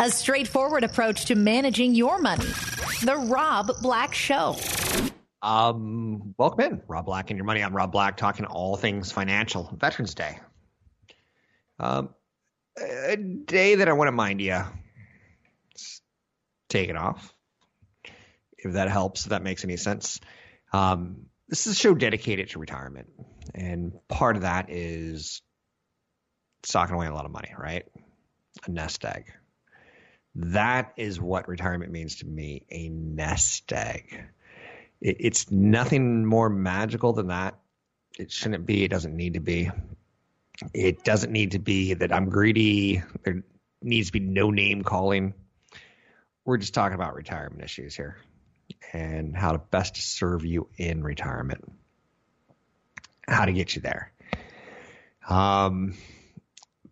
A straightforward approach to managing your money. The Rob Black Show. Um, welcome in, Rob Black and your money. I'm Rob Black, talking all things financial. Veterans Day. Um, a day that I want to mind you. Take it off, if that helps. If that makes any sense. Um, this is a show dedicated to retirement, and part of that is stocking away a lot of money, right? A nest egg. That is what retirement means to me a nest egg. It, it's nothing more magical than that. It shouldn't be. It doesn't need to be. It doesn't need to be that I'm greedy. There needs to be no name calling. We're just talking about retirement issues here and how to best serve you in retirement, how to get you there. Um,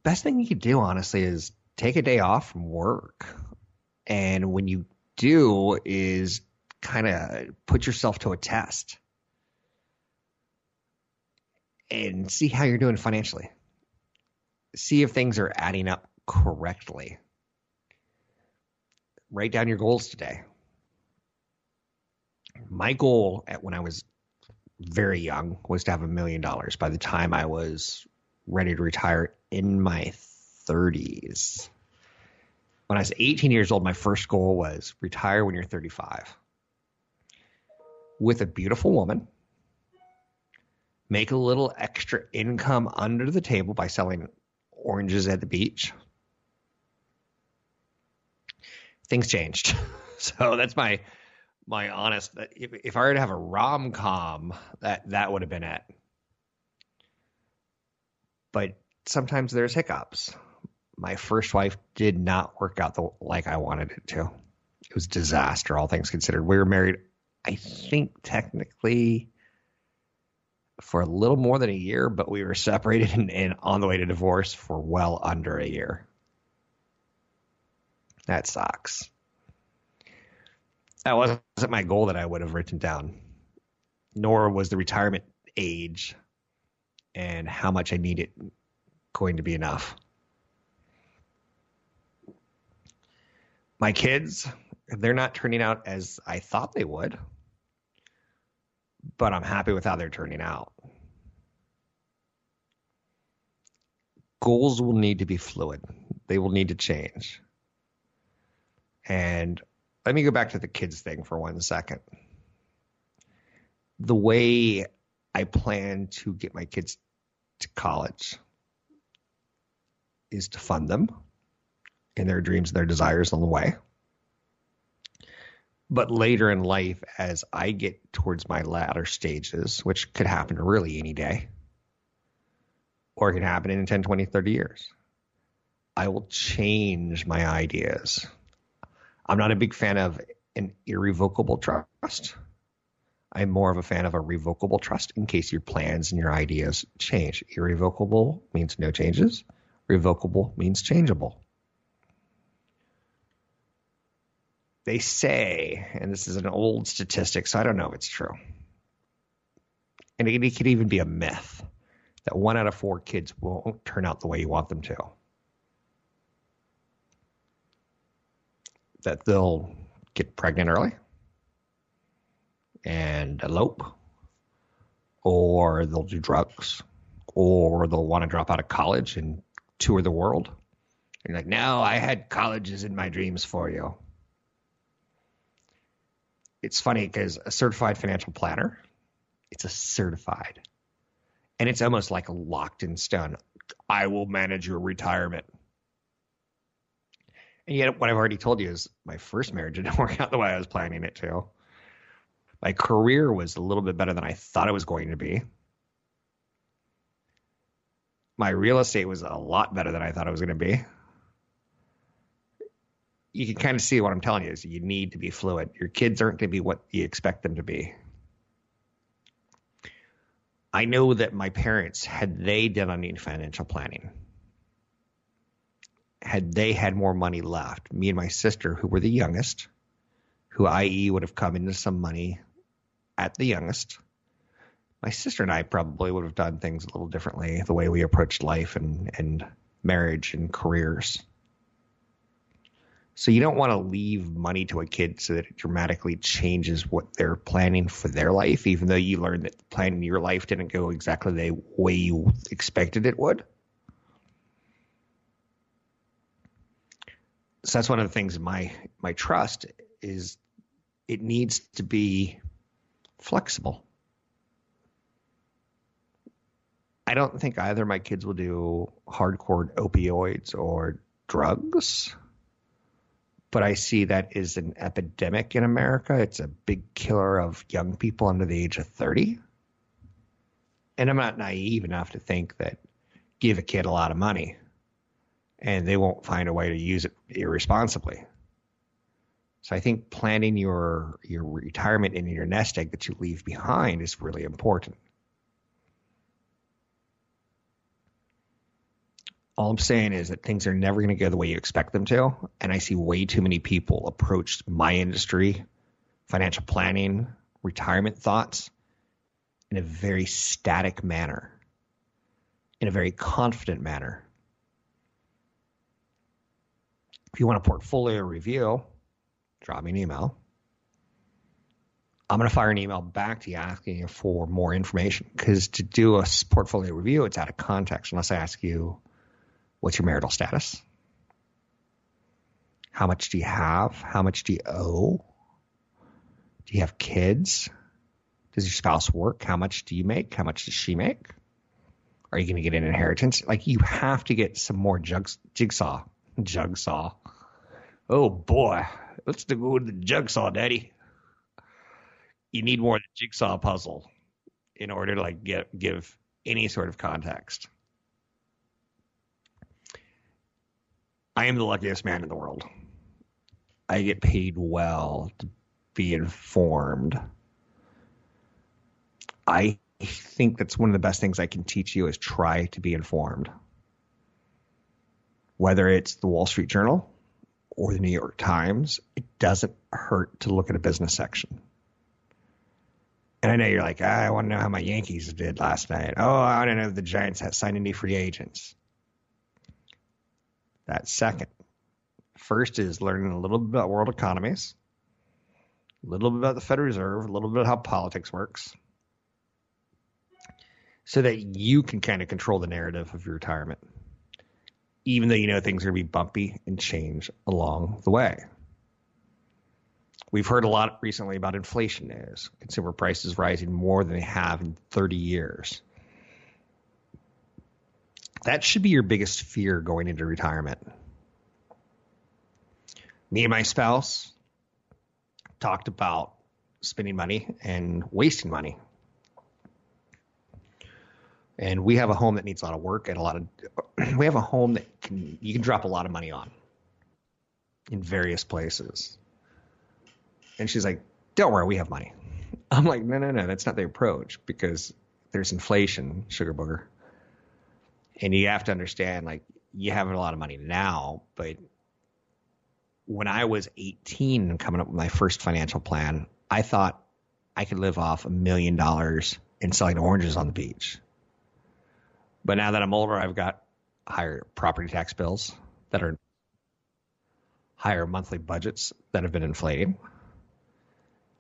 best thing you could do, honestly, is take a day off from work. And when you do, is kind of put yourself to a test and see how you're doing financially. See if things are adding up correctly. Write down your goals today. My goal at when I was very young was to have a million dollars by the time I was ready to retire in my 30s. When I was 18 years old, my first goal was retire when you're 35 with a beautiful woman, make a little extra income under the table by selling oranges at the beach. Things changed. So that's my my honest if, if I were to have a rom com, that that would have been it. But sometimes there's hiccups. My first wife did not work out the like I wanted it to. It was disaster, all things considered. We were married, I think, technically for a little more than a year, but we were separated and, and on the way to divorce for well under a year. That sucks. That wasn't my goal that I would have written down, nor was the retirement age and how much I needed going to be enough. My kids, they're not turning out as I thought they would, but I'm happy with how they're turning out. Goals will need to be fluid, they will need to change. And let me go back to the kids thing for one second. The way I plan to get my kids to college is to fund them in their dreams and their desires on the way. But later in life, as I get towards my latter stages, which could happen really any day, or it can happen in 10, 20, 30 years, I will change my ideas. I'm not a big fan of an irrevocable trust. I'm more of a fan of a revocable trust in case your plans and your ideas change. Irrevocable means no changes, revocable means changeable. They say, and this is an old statistic, so I don't know if it's true, and it, could even be a myth, that one out of four kids won't turn out the way you want them to. That they'll get pregnant early and elope, or they'll do drugs, or they'll want to drop out of college and tour the world. And you're like, no, I had colleges in my dreams for you. It's funny because a certified financial planner, it's a certified. And it's almost like locked in stone. I will manage your retirement. And yet, what I've already told you is my first marriage didn't work out the way I was planning it to. My career was a little bit better than I thought it was going to be. My real estate was a lot better than I thought it was going to be. You can kind of see what I'm telling you is you need to be fluid. Your kids aren't going to be what you expect them to be. I know that my parents, had they done any financial planning, had they had more money left, me and my sister, who were the youngest, who i.e. would have come into some money at the youngest, my sister and I probably would have done things a little differently, the way we approached life and, and marriage and careers. So you don't want to leave money to a kid so that it dramatically changes what they're planning for their life, even though you learned that planning your life didn't go exactly the way you expected it would. So that's one of the things in my my trust is it needs to be flexible. I don't think either of my kids will do hardcore opioids or drugs but I see that is an epidemic in America. It's a big killer of young people under the age of 30. And I'm not naive enough to think that give a kid a lot of money and they won't find a way to use it irresponsibly. So I think planning your your retirement and your nest egg that you leave behind is really important. All I'm saying is that things are never going to go the way you expect them to. And I see way too many people approach my industry, financial planning, retirement thoughts in a very static manner, in a very confident manner. If you want a portfolio review, drop me an email. I'm going to fire an email back to you asking you for more information because to do a portfolio review, it's out of context unless I ask you What's your marital status? How much do you have? How much do you owe? Do you have kids? Does your spouse work? How much do you make? How much does she make? Are you going to get an inheritance? Like you have to get some more jugs, jigsaw, jigsaw. Oh boy, let's go to the jigsaw, daddy. You need more of the jigsaw puzzle in order to like get give any sort of context. I am the luckiest man in the world. I get paid well to be informed. I think that's one of the best things I can teach you is try to be informed. Whether it's the Wall Street Journal or the New York Times, it doesn't hurt to look at a business section. And I know you're like, ah, I want to know how my Yankees did last night. Oh, I want to know if the Giants signed any free agents. That second. First is learning a little bit about world economies, a little bit about the Federal Reserve, a little bit about how politics works, so that you can kind of control the narrative of your retirement, even though you know things are going to be bumpy and change along the way. We've heard a lot recently about inflation news, consumer prices rising more than they have in 30 years that should be your biggest fear going into retirement. Me and my spouse talked about spending money and wasting money. And we have a home that needs a lot of work and a lot of we have a home that can you can drop a lot of money on in various places. And she's like, "Don't worry, we have money." I'm like, "No, no, no, that's not the approach because there's inflation, sugar booger." And you have to understand like you have a lot of money now, but when I was 18 and coming up with my first financial plan, I thought I could live off a million dollars in selling oranges on the beach. But now that I'm older, I've got higher property tax bills that are higher monthly budgets that have been inflating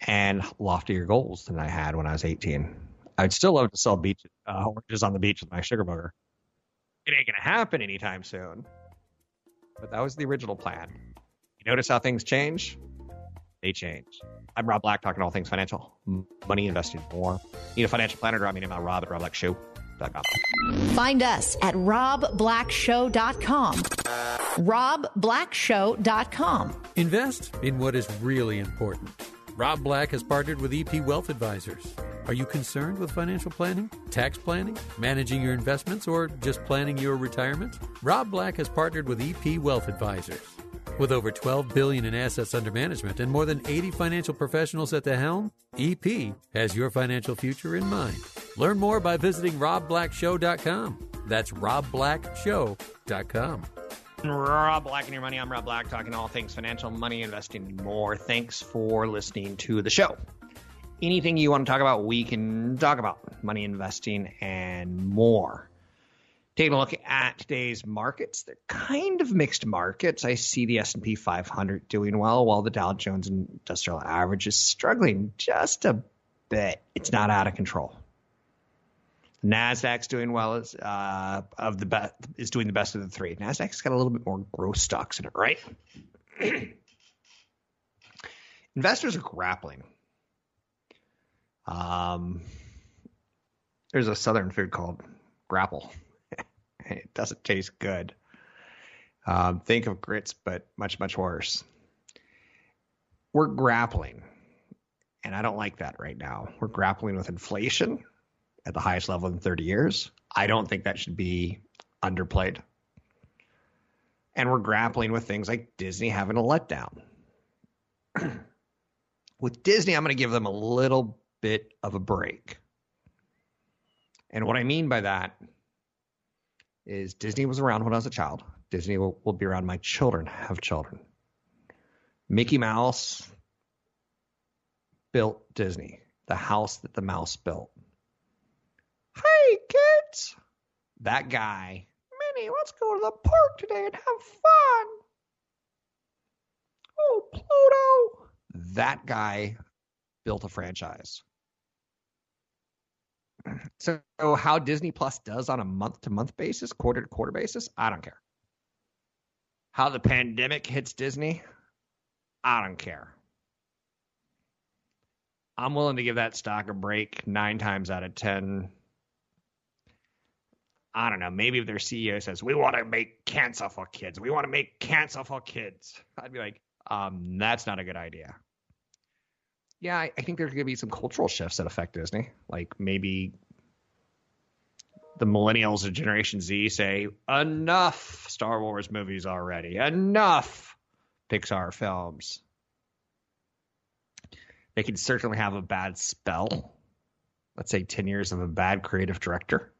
and loftier goals than I had when I was 18. I'd still love to sell beach uh, oranges on the beach with my sugar booger it ain't going to happen anytime soon. But that was the original plan. You notice how things change? They change. I'm Rob Black, talking all things financial, money, investing, more. Need a financial planner? Drop me an email, rob at robblackshow.com. Find us at robblackshow.com. robblackshow.com. Invest in what is really important. Rob Black has partnered with EP Wealth Advisors. Are you concerned with financial planning, tax planning, managing your investments, or just planning your retirement? Rob Black has partnered with EP Wealth Advisors. With over 12 billion in assets under management and more than 80 financial professionals at the helm, EP has your financial future in mind. Learn more by visiting robblackshow.com. That's robblackshow.com. Rob Black and your money. I'm Rob Black, talking all things financial, money, investing, and more. Thanks for listening to the show. Anything you want to talk about, we can talk about money, investing, and more. Taking a look at today's markets, they're kind of mixed markets. I see the S&P 500 doing well, while the Dow Jones Industrial Average is struggling just a bit. It's not out of control. Nasdaq's doing well as uh, of the best is doing the best of the three. Nasdaq's got a little bit more growth stocks in it, right? Investors are grappling. Um, there's a southern food called grapple. it doesn't taste good. Um, think of grits, but much, much worse. We're grappling, and I don't like that right now. We're grappling with inflation at the highest level in 30 years. I don't think that should be underplayed. And we're grappling with things like Disney having a letdown. with Disney, I'm going to give them a little bit of a break. And what I mean by that is Disney was around when I was a child. Disney will, will be around my children have children. Mickey Mouse built Disney, the house that the mouse built. Hey, kids! That guy, Minnie, let's go to the park today and have fun. Oh, Pluto! That guy built a franchise. So, how Disney Plus does on a month to month basis, quarter to quarter basis, I don't care. How the pandemic hits Disney, I don't care. I'm willing to give that stock a break nine times out of 10. I don't know. Maybe if their CEO says, we want to make cancer for kids, we want to make cancer for kids, I'd be like, um, that's not a good idea. Yeah, I, I think there's going to be some cultural shifts that affect Disney. Like maybe the millennials of Generation Z say, enough Star Wars movies already, enough Pixar films. They can certainly have a bad spell. Let's say 10 years of a bad creative director.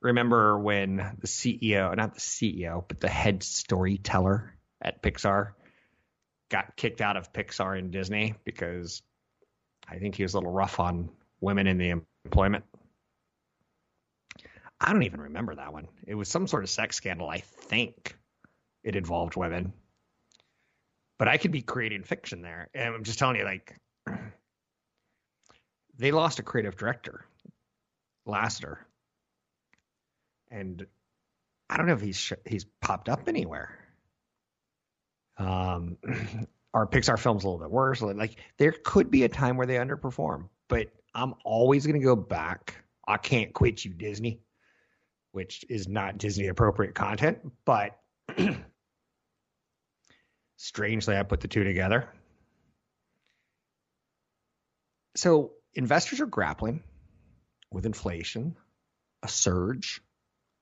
Remember when the CEO, not the CEO, but the head storyteller at Pixar got kicked out of Pixar and Disney because I think he was a little rough on women in the employment. I don't even remember that one. It was some sort of sex scandal. I think it involved women. But I could be creating fiction there. And I'm just telling you, like, they lost a creative director, Lasseter. And I don't know if he's he's popped up anywhere. Um, our Pixar films a little bit worse. Like there could be a time where they underperform, but I'm always going to go back. I can't quit you, Disney, which is not Disney appropriate content, but strangely, I put the two together. So investors are grappling with inflation, a surge,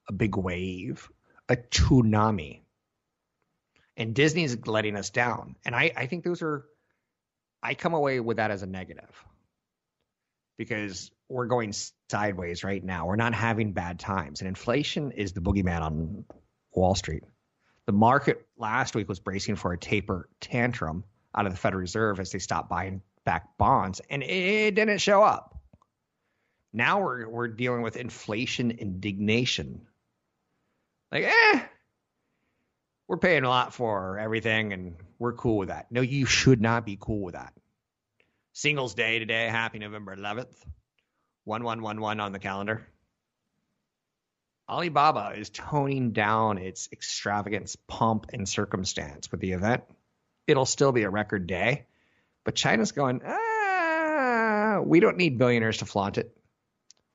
a big wave, a tsunami. And Disney's letting us down. And I, I think those are, I come away with that as a negative because we're going sideways right now. We're not having bad times. And inflation is the boogeyman on Wall Street. The market last week was bracing for a taper tantrum out of the Federal Reserve as they stopped buying back bonds, and it didn't show up. Now we're we're dealing with inflation indignation. Like, eh, we're paying a lot for everything, and we're cool with that. No, you should not be cool with that. Singles Day today. Happy November 11th. 1111 on the calendar. Alibaba is toning down its extravagance, pomp, and circumstance with the event. It'll still be a record day, but China's going, ah, we don't need billionaires to flaunt it.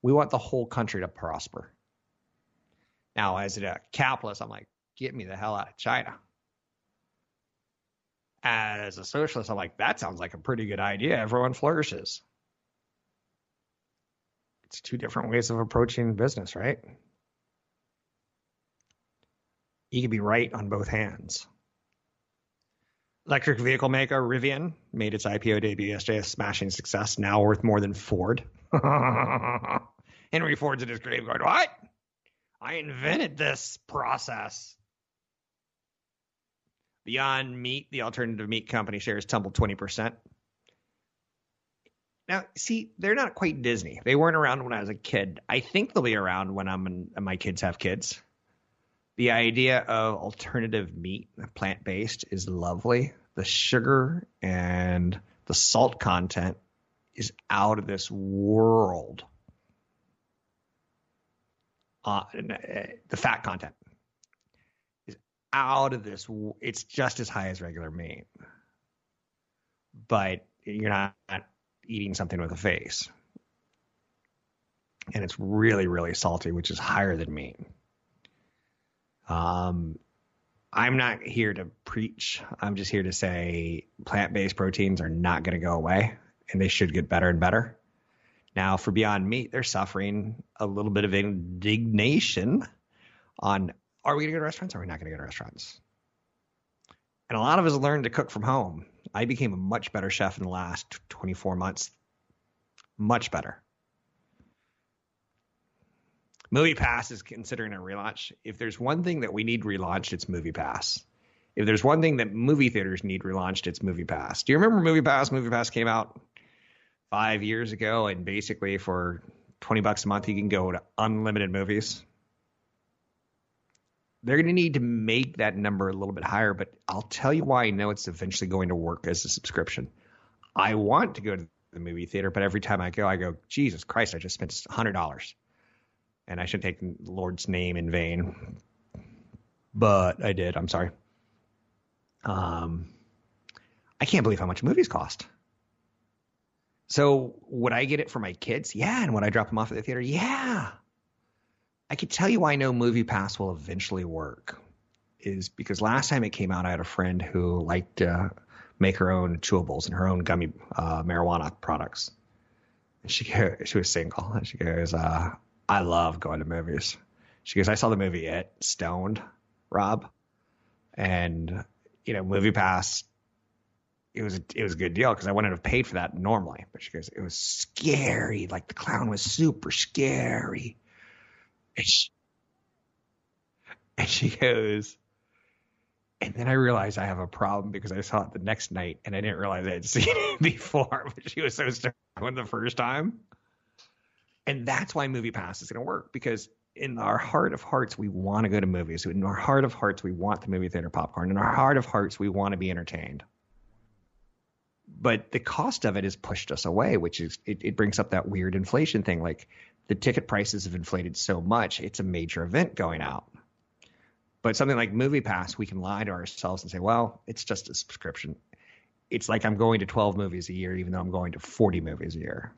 We want the whole country to prosper. Now, as a capitalist, I'm like, get me the hell out of China as a socialist, I'm like, that sounds like a pretty good idea. Everyone flourishes. It's two different ways of approaching business, right? you could be right on both hands. Electric vehicle maker Rivian made its IPO debut yesterday, a smashing success, now worth more than Ford. Henry Ford's in his grave going, What? I invented this process. Beyond Meat, the alternative meat company shares tumbled 20%. Now, see, they're not quite Disney. They weren't around when I was a kid. I think they'll be around when I'm in, my kids have kids. The idea of alternative meat, plant based, is lovely. The sugar and the salt content is out of this world. Uh, the fat content out of this. It's just as high as regular meat, but you're not eating something with a face. And it's really, really salty, which is higher than meat. Um, I'm not here to preach. I'm just here to say plant based proteins are not going to go away and they should get better and better. Now, for Beyond Meat, they're suffering a little bit of indignation on are we going to go to restaurants? Or are we not going to go to restaurants? And a lot of us learned to cook from home. I became a much better chef in the last 24 months. Much better. Movie Pass is considering a relaunch. If there's one thing that we need relaunched, it's Movie Pass. If there's one thing that movie theaters need relaunched, it's Movie Pass. Do you remember Movie Pass? Movie Pass came out five years ago, and basically for 20 bucks a month, you can go to unlimited movies. They're going to need to make that number a little bit higher, but I'll tell you why I know it's eventually going to work as a subscription. I want to go to the movie theater, but every time I go, I go, Jesus Christ, I just spent $100. And I should take the Lord's name in vain. But I did. I'm sorry. Um, I can't believe how much movies cost. So would I get it for my kids? Yeah. And would I drop them off at the theater? Yeah. I could tell you why I know Movie Pass will eventually work is because last time it came out, I had a friend who liked to make her own chewables and her own gummy uh, marijuana products. And she she was single, and she goes, uh, "I love going to movies." She goes, "I saw the movie It Stoned, Rob, and you know, Movie Pass it was it was a good deal because I wouldn't have paid for that normally. But she goes, it was scary. Like the clown was super scary. And she, and she goes, and then I realized I have a problem because I saw it the next night and I didn't realize I had seen it before. But she was so stoked the first time. And that's why Movie Pass is going to work because in our heart of hearts, we want to go to movies. In our heart of hearts, we want the movie theater popcorn. In our heart of hearts, we want to be entertained but the cost of it has pushed us away, which is it, it, brings up that weird inflation thing. Like the ticket prices have inflated so much, it's a major event going out. But something like Movie Pass, we can lie to ourselves and say, well, it's just a subscription. It's like I'm going to 12 movies a year, even though I'm going to 40 movies a year.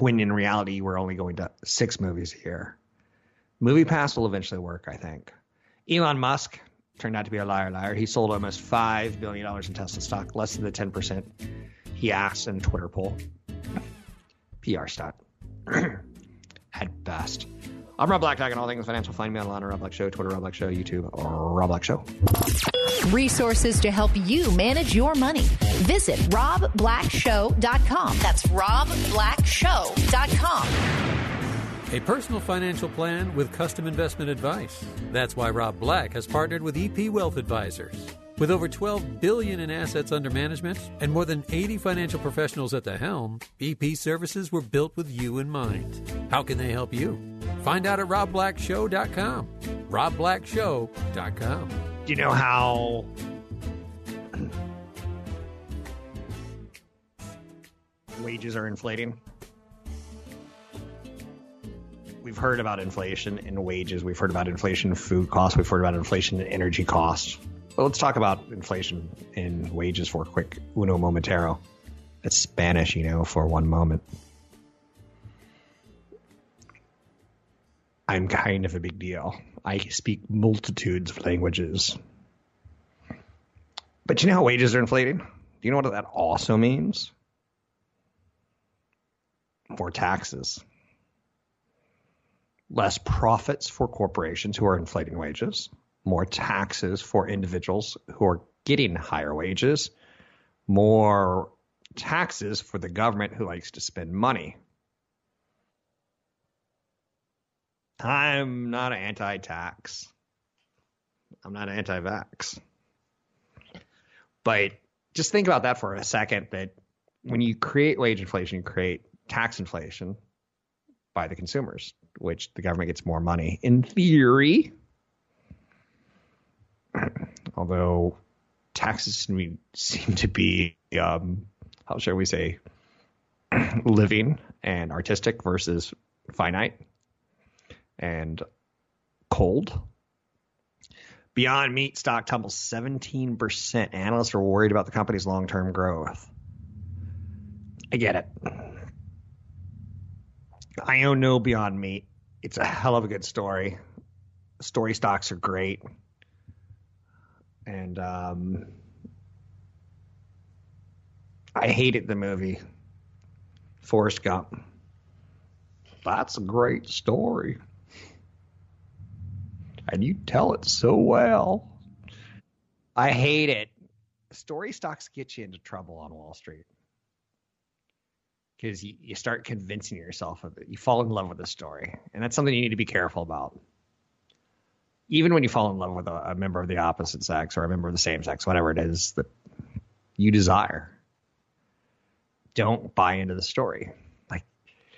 When in reality, we're only going to six movies a year. Movie Pass will eventually work, I think. Elon Musk, turned out to be a liar liar. He sold almost $5 billion in Tesla stock, less than the 10% he asked in Twitter poll. PR stunt. At best. I'm Rob Black, talking all things financial. Find me online at Rob Black Show, Twitter, Rob Black Show, YouTube, Rob Black Show. Resources to help you manage your money. Visit robblackshow.com. That's robblackshow.com. A personal financial plan with custom investment advice. That's why Rob Black has partnered with EP Wealth Advisors. With over 12 billion in assets under management and more than 80 financial professionals at the helm, EP services were built with you in mind. How can they help you? Find out at robblackshow.com. robblackshow.com. Do you know how wages are inflating? we've heard about inflation in wages. We've heard about inflation in food costs. We've heard about inflation in energy costs. Let's talk about inflation in wages for a quick uno momentero. That's Spanish, you know, for one moment. I'm kind of a big deal. I speak multitudes of languages. But you know how wages are inflating? Do you know what that also means? More taxes less profits for corporations who are inflating wages, more taxes for individuals who are getting higher wages, more taxes for the government who likes to spend money. I'm not anti tax. I'm not anti vax. But just think about that for a second that when you create wage inflation, you create tax inflation by the consumers, which the government gets more money in theory. Although taxes seem to be, um, how shall we say, living and artistic versus finite and cold. Beyond Meat stock tumbles 17%. Analysts are worried about the company's long term growth. I get it. I own no Beyond Meat. It's a hell of a good story. Story stocks are great. And um, I hated the movie Forrest Gump. That's a great story and you tell it so well. I hate it. Story stocks get you into trouble on Wall Street because you, you start convincing yourself of it. You fall in love with the story, and that's something you need to be careful about. Even when you fall in love with a, a member of the opposite sex or a member of the same sex, whatever it is that you desire, don't buy into the story. Like,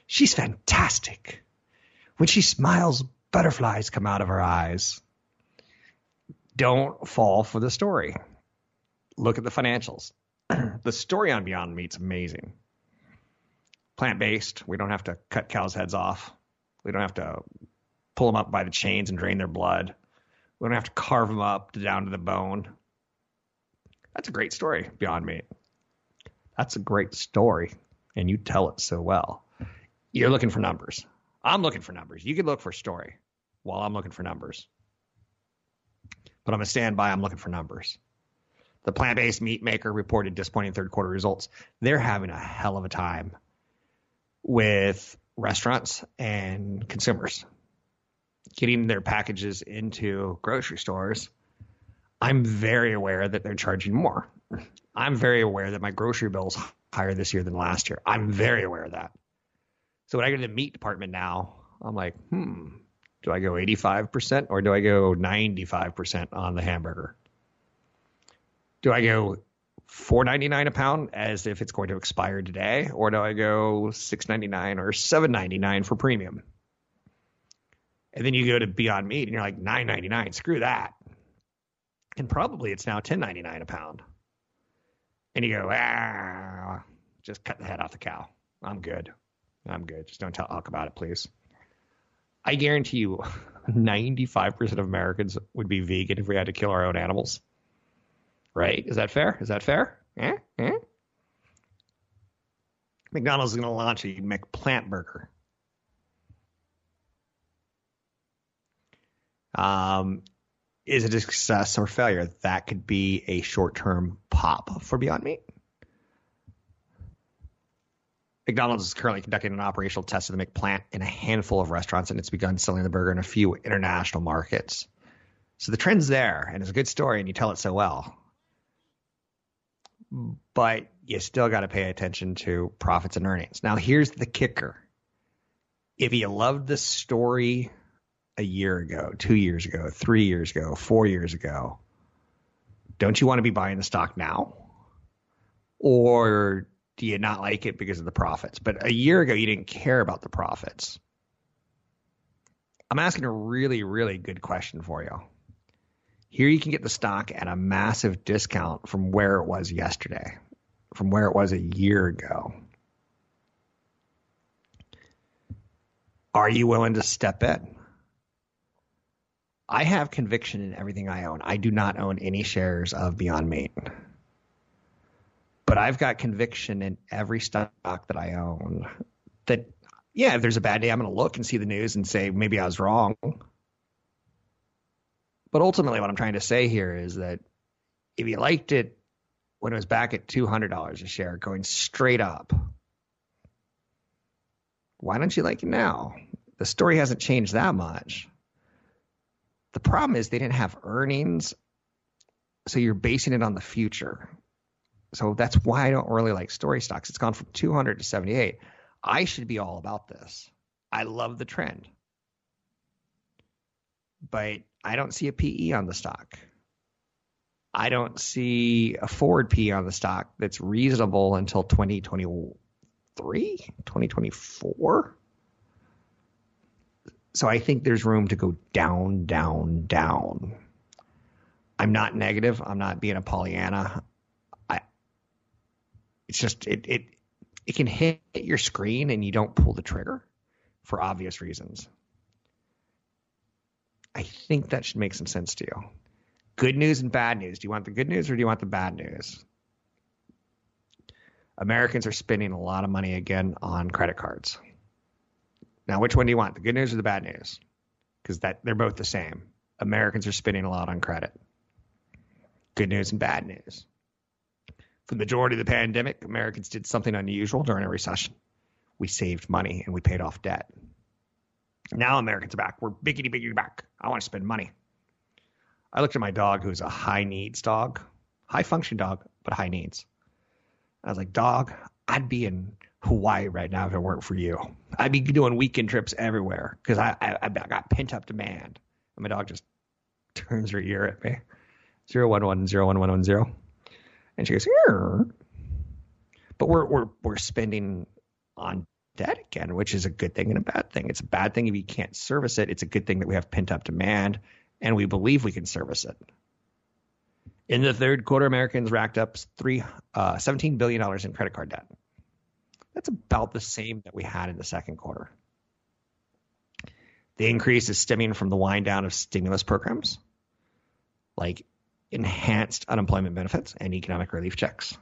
she's fantastic. When she smiles, butterflies come out of her eyes. Don't fall for the story. Look at the financials. the story on Beyond Meat's amazing. Plant based. We don't have to cut cows' heads off. We don't have to pull them up by the chains and drain their blood. We don't have to carve them up down to the bone. That's a great story, Beyond Meat. That's a great story, and you tell it so well. You're looking for numbers. I'm looking for numbers. You can look for story while I'm looking for numbers. But I'm a standby. I'm looking for numbers. The plant based meat maker reported disappointing third quarter results. They're having a hell of a time with restaurants and consumers getting their packages into grocery stores. I'm very aware that they're charging more. I'm very aware that my grocery bill is higher this year than last year. I'm very aware of that. So when I go to the meat department now, I'm like, hmm, do I go 85% or do I go 95% on the hamburger? Do I go 4.99 a pound as if it's going to expire today or do I go 6.99 or 7.99 for premium? And then you go to Beyond Meat and you're like 9.99, screw that. And probably it's now 10.99 a pound. And you go, ah, just cut the head off the cow. I'm good. I'm good. Just don't talk about it, please. I guarantee you, 95% of Americans would be vegan if we had to kill our own animals. Right? Is that fair? Is that fair? Eh? Eh? McDonald's is going to launch a McPlant burger. Um, is it a success or failure? That could be a short term pop for Beyond Meat. McDonald's is currently conducting an operational test of the McPlant in a handful of restaurants, and it's begun selling the burger in a few international markets. So the trend's there, and it's a good story, and you tell it so well. But you still got to pay attention to profits and earnings. Now, here's the kicker. If you loved the story a year ago, two years ago, three years ago, four years ago, don't you want to be buying the stock now? Or do you not like it because of the profits? But a year ago, you didn't care about the profits. I'm asking a really, really good question for you. Here you can get the stock at a massive discount from where it was yesterday, from where it was a year ago. Are you willing to step in? I have conviction in everything I own. I do not own any shares of Beyond Meat but I've got conviction in every stock that I own that, yeah, if there's a bad day, I'm going to look and see the news and say, maybe I was wrong. But ultimately, what I'm trying to say here is that if you liked it when it was back at $200 a share, going straight up, why don't you like it now? The story hasn't changed that much. The problem is they didn't have earnings, so you're basing it on the future. So that's why I don't really like story stocks. It's gone from 200 to 78. I should be all about this. I love the trend. But I don't see a PE on the stock. I don't see a forward PE on the stock that's reasonable until 2023, 2024. So I think there's room to go down, down, down. I'm not negative. I'm not being a Pollyanna. I it's just it it it can hit your screen and you don't pull the trigger for obvious reasons. I think that should make some sense to you. Good news and bad news. Do you want the good news or do you want the bad news? Americans are spending a lot of money again on credit cards. Now, which one do you want? The good news or the bad news? Because that they're both the same. Americans are spending a lot on credit. Good news and bad news. For the majority of the pandemic, Americans did something unusual during a recession. We saved money and we paid off debt. Now Americans are back. We're biggity biggity back. I want to spend money. I looked at my dog, who's a high needs dog, high function dog, but high needs. I was like, dog, I'd be in Hawaii right now if it weren't for you. I'd be doing weekend trips everywhere because I, I I got pent up demand. And my dog just turns her ear at me, zero one one zero one one one zero, and she goes. But we're we're we're spending on debt again, which is a good thing and a bad thing. It's a bad thing if you can't service it. It's a good thing that we have pent up demand and we believe we can service it. In the third quarter, Americans racked up three, uh, $17 billion in credit card debt. That's about the same that we had in the second quarter. The increase is stemming from the wind down of stimulus programs like enhanced unemployment benefits and economic relief checks.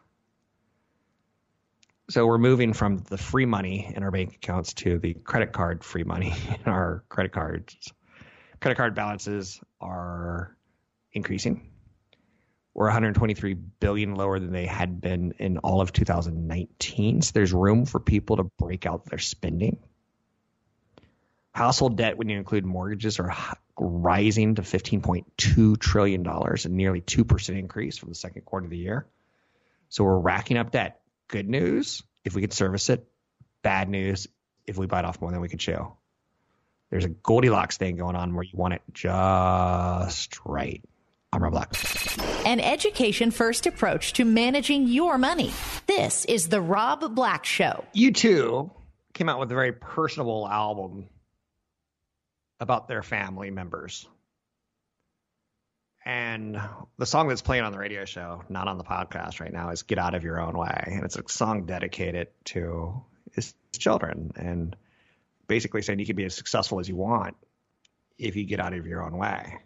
So we're moving from the free money in our bank accounts to the credit card free money in our credit cards. Credit card balances are increasing. We're 123 billion lower than they had been in all of 2019. So there's room for people to break out their spending. Household debt, when you include mortgages, are rising to 15.2 trillion dollars, a nearly two percent increase from the second quarter of the year. So we're racking up debt. Good news if we could service it. Bad news if we bite off more than we can chew. There's a Goldilocks thing going on where you want it just right. I'm Rob Black. An education first approach to managing your money. This is The Rob Black Show. U2 came out with a very personable album about their family members. And the song that's playing on the radio show, not on the podcast right now, is Get Out of Your Own Way. And it's a song dedicated to his children and basically saying you can be as successful as you want if you get out of your own way.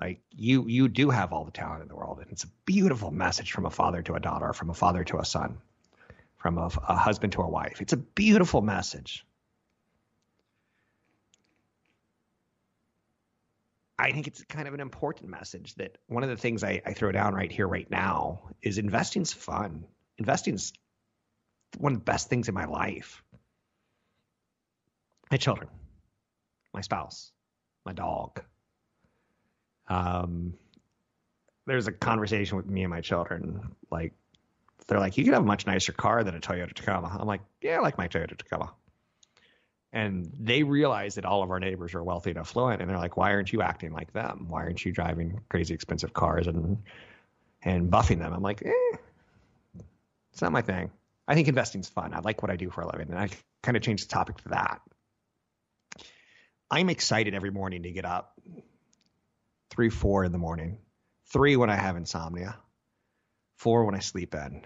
Like you, you do have all the talent in the world, and it's a beautiful message from a father to a daughter, from a father to a son, from a, a husband to a wife. It's a beautiful message. I think it's kind of an important message that one of the things I, I throw down right here, right now, is investing's fun. Investing's one of the best things in my life. My children, my spouse, my dog. Um, there's a conversation with me and my children. Like, they're like, you could have a much nicer car than a Toyota Tacoma. I'm like, yeah, I like my Toyota Tacoma. And they realize that all of our neighbors are wealthy and affluent, and they're like, "Why aren't you acting like them? Why aren't you driving crazy expensive cars and and buffing them?" I'm like, "Eh, it's not my thing. I think investing's fun. I like what I do for a living, and I kind of changed the topic to that. I'm excited every morning to get up, three, four in the morning, three when I have insomnia, four when I sleep in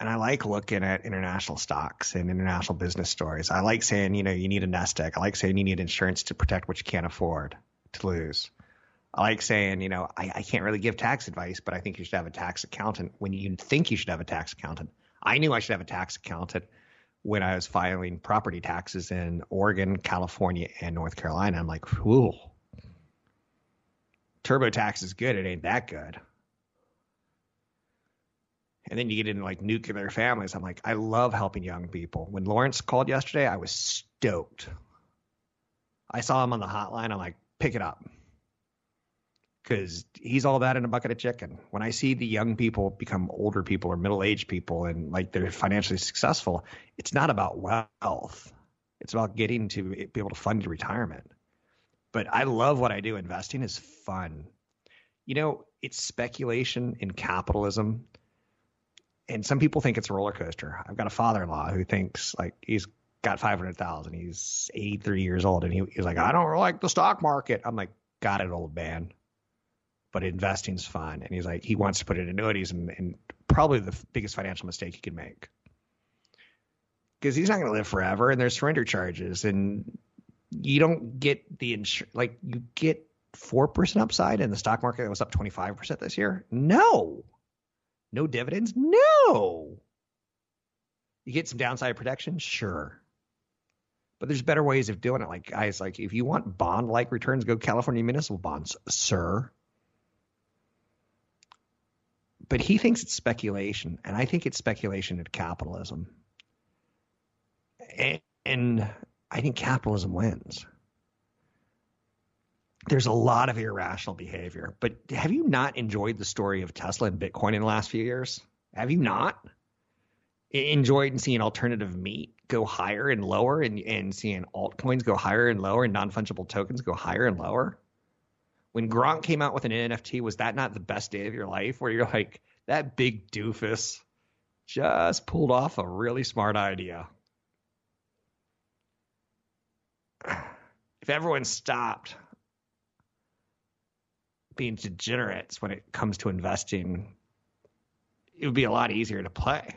and I like looking at international stocks and international business stories. I like saying, you know, you need a nest egg. I like saying you need insurance to protect what you can't afford to lose. I like saying, you know, I, I can't really give tax advice, but I think you should have a tax accountant when you think you should have a tax accountant. I knew I should have a tax accountant when I was filing property taxes in Oregon, California, and North Carolina. I'm like, ooh, TurboTax is good. It ain't that good. And then you get into like nuclear families. I'm like, I love helping young people. When Lawrence called yesterday, I was stoked. I saw him on the hotline. I'm like, pick it up. Because he's all that in a bucket of chicken. When I see the young people become older people or middle aged people and like they're financially successful, it's not about wealth. It's about getting to be able to fund your retirement. But I love what I do. Investing is fun. You know, it's speculation in capitalism and some people think it's a roller coaster. I've got a father-in-law who thinks like he's got 500,000. He's 83 years old and he, he's like, I don't like the stock market. I'm like, got it, old man. But investing's fun. And he's like, he wants to put in annuities and, and probably the biggest financial mistake he could make. Because he's not going to live forever and there's surrender charges and you don't get the insurance, like you get 4% upside in the stock market was up 25% this year. No, no dividends? No. You get some downside protection? Sure. But there's better ways of doing it. Like guys, like if you want bond like returns, go California municipal bonds, sir. But he thinks it's speculation, and I think it's speculation and capitalism. And, and I think capitalism wins there's a lot of irrational behavior. But have you not enjoyed the story of Tesla and Bitcoin in the last few years? Have you not enjoyed seeing alternative meat go higher and lower and, and seeing altcoins go higher and lower and non fungible tokens go higher and lower? When Gronk came out with an NFT, was that not the best day of your life where you're like, that big doofus just pulled off a really smart idea? If everyone stopped being degenerates when it comes to investing, it would be a lot easier to play.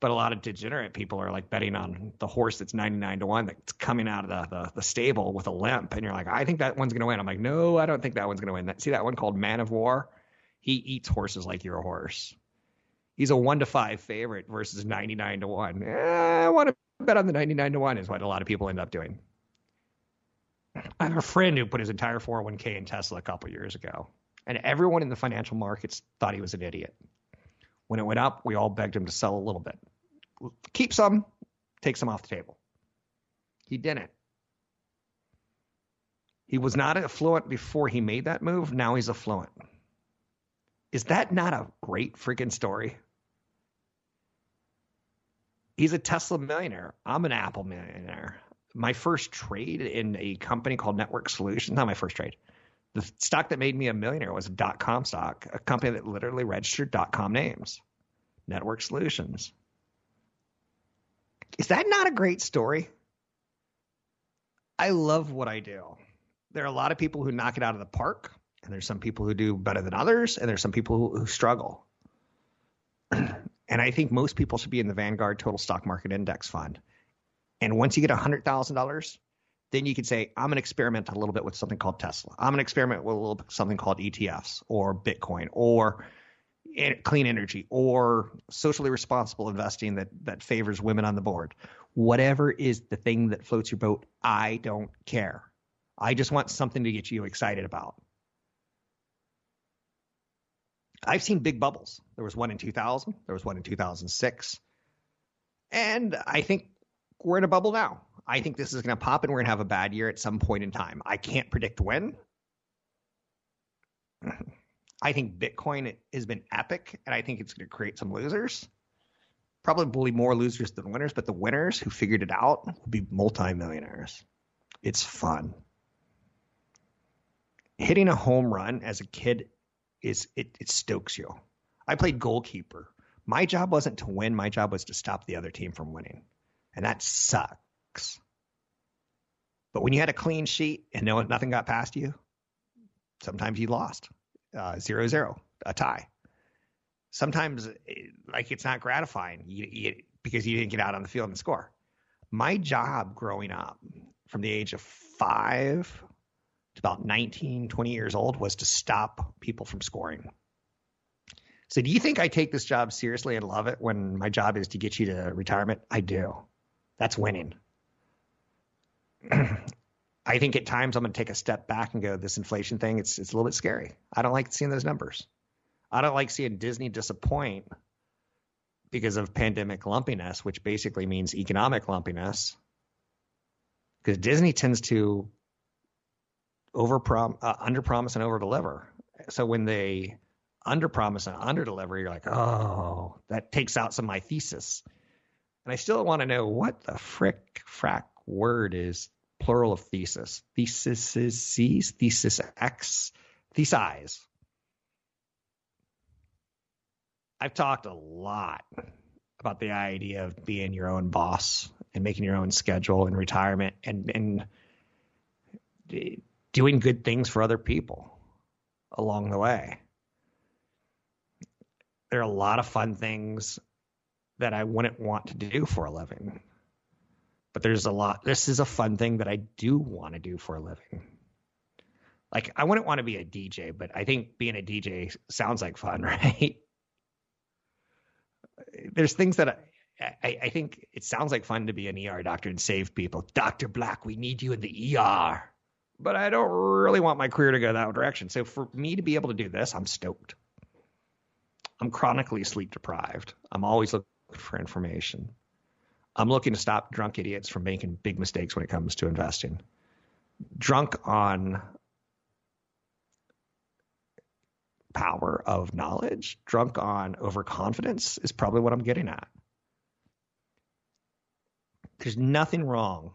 But a lot of degenerate people are like betting on the horse that's 99 to 1 that's coming out of the, the, the stable with a limp. And you're like, I think that one's going to win. I'm like, no, I don't think that one's going to win. See that one called Man of War? He eats horses like you're a horse. He's a one to five favorite versus 99 to 1. Eh, I want to bet on the 99 to 1 is what a lot of people end up doing. I have a friend who put his entire 401k in Tesla a couple years ago, and everyone in the financial markets thought he was an idiot. When it went up, we all begged him to sell a little bit. Keep some, take some off the table. He didn't. He was not affluent before he made that move. Now he's affluent. Is that not a great freaking story? He's a Tesla millionaire. I'm an Apple millionaire my first trade in a company called Network Solutions, not my first trade. The stock that made me a millionaire was a dot com stock, a company that literally registered dot com names, Network Solutions. Is that not a great story? I love what I do. There are a lot of people who knock it out of the park, and there's some people who do better than others, and there's some people who, who struggle. and I think most people should be in the Vanguard Total Stock Market Index Fund and once you get $100,000, then you can say, I'm going to experiment a little bit with something called Tesla. I'm going to experiment with a little something called ETFs or Bitcoin or clean energy or socially responsible investing that, that favors women on the board. Whatever is the thing that floats your boat, I don't care. I just want something to get you excited about. I've seen big bubbles. There was one in 2000, there was one in 2006. And I think we're in a bubble now. I think this is going to pop and we're going to have a bad year at some point in time. I can't predict when. I think Bitcoin has been epic and I think it's going to create some losers. Probably more losers than winners, but the winners who figured it out will be multimillionaires. It's fun. Hitting a home run as a kid is it, it stokes you. I played goalkeeper. My job wasn't to win, my job was to stop the other team from winning and that sucks. But when you had a clean sheet and no nothing got past you, sometimes you lost uh, zero zero, a tie. Sometimes, like it's not gratifying you, you, because you didn't get out on the field and score. My job growing up, from the age of five about 19, 20 years old, was to stop people from scoring. So, do you think I take this job seriously and love it when my job is to get you to retirement? I do. That's winning. I think at times I'm going to take a step back and go, this inflation thing, it's, it's a little bit scary. I don't like seeing those numbers. I don't like seeing Disney disappoint because of pandemic lumpiness, which basically means economic lumpiness. Because Disney tends to over prom, uh, under promise and over deliver. So when they under promise and under deliver, you're like, oh, that takes out some of my thesis. And I still want to know what the frick frack word is plural of thesis. Thesis is C's, thesis X, thesize. I've talked a lot about the idea of being your own boss and making your own schedule in retirement and and doing good things for other people along the way. There are a lot of fun things that I wouldn't want to do for a living. But there's a lot this is a fun thing that I do want to do for a living. Like I wouldn't want to be a DJ, but I think being a DJ sounds like fun, right? there's things that I, I, I, think it sounds like fun to be an ER doctor and save people. Dr. Black, we need you in the ER. But I don't really want my career to go that direction. So for me to be able to do this, I'm stoked. I'm chronically sleep deprived. I'm always looking for information. I'm looking to stop drunk idiots from making big mistakes when it comes to investing. Drunk on power of knowledge, drunk on overconfidence, is probably what I'm getting at. There's nothing wrong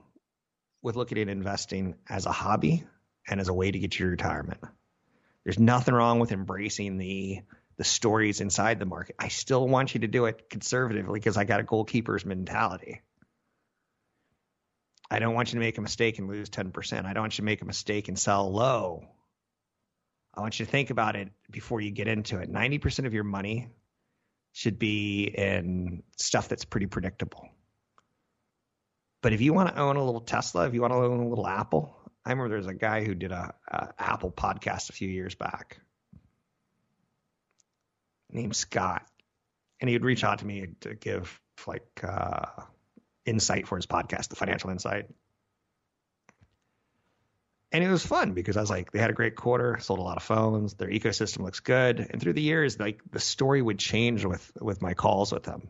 with looking at investing as a hobby and as a way to get to your retirement. There's nothing wrong with embracing the the stories inside the market. I still want you to do it conservatively because I got a goalkeeper's mentality. I don't want you to make a mistake and lose 10%. I don't want you to make a mistake and sell low I want you to think about it before you get into it. 90% of your money should be in stuff that's pretty predictable. But if you want to own a little Tesla, if you want to own a little Apple, I remember there's a guy who did a, a Apple podcast a few years back. Named Scott, and he would reach out to me to give like uh, insight for his podcast, the Financial Insight. And it was fun because I was like, they had a great quarter, sold a lot of phones, their ecosystem looks good, and through the years, like the story would change with with my calls with them.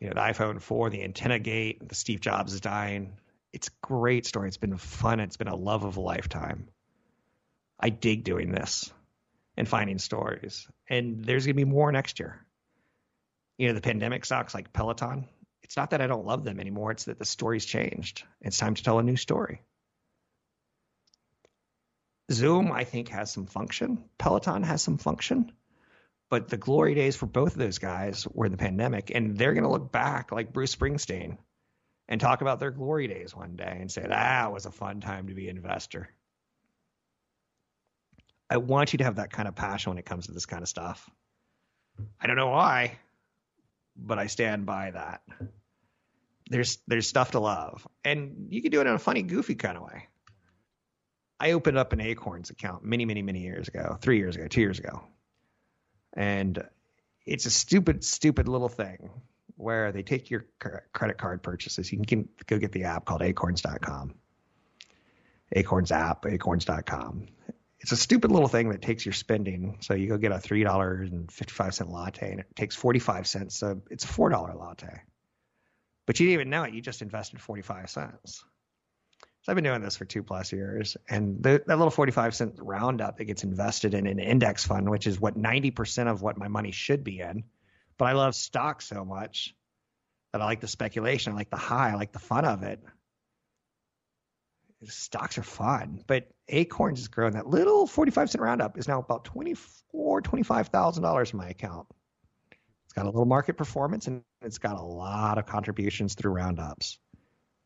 You know, the iPhone 4, the antenna gate, the Steve Jobs is dying. It's a great story. It's been fun. It's been a love of a lifetime. I dig doing this and finding stories. And there's going to be more next year. You know, the pandemic stocks like Peloton, it's not that I don't love them anymore. It's that the story's changed. It's time to tell a new story. Zoom, I think, has some function. Peloton has some function. But the glory days for both of those guys were in the pandemic. And they're going to look back like Bruce Springsteen and talk about their glory days one day and say, that was a fun time to be an investor. I want you to have that kind of passion when it comes to this kind of stuff. I don't know why, but I stand by that there's there's stuff to love, and you can do it in a funny, goofy kind of way. I opened up an Acorns account many, many, many years ago, three years ago, two years ago, and it's a stupid, stupid little thing where they take your credit card purchases. You can go get the app called Acorns.com, Acorns app, Acorns.com. It's a stupid little thing that takes your spending. So you go get a three dollars and fifty five cent latte, and it takes forty five cents. So it's a four dollar latte. But you didn't even know it. You just invested 45 cents. So I've been doing this for two plus years. And the, that little 45 cent roundup that gets invested in an index fund, which is what 90% of what my money should be in. But I love stocks so much that I like the speculation. I like the high. I like the fun of it. Stocks are fun, but Acorns has grown. That little 45 cent roundup is now about 24, $25,000 in my account It's got a little market performance and it's got a lot of contributions through roundups.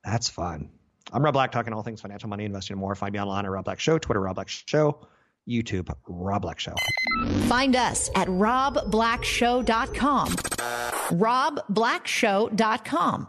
That's fun. I'm Rob Black, talking all things financial, money, investing, and more. Find me online at Rob Black Show, Twitter, Rob Black Show, YouTube, Rob Black Show. Find us at robblackshow.com. robblackshow.com.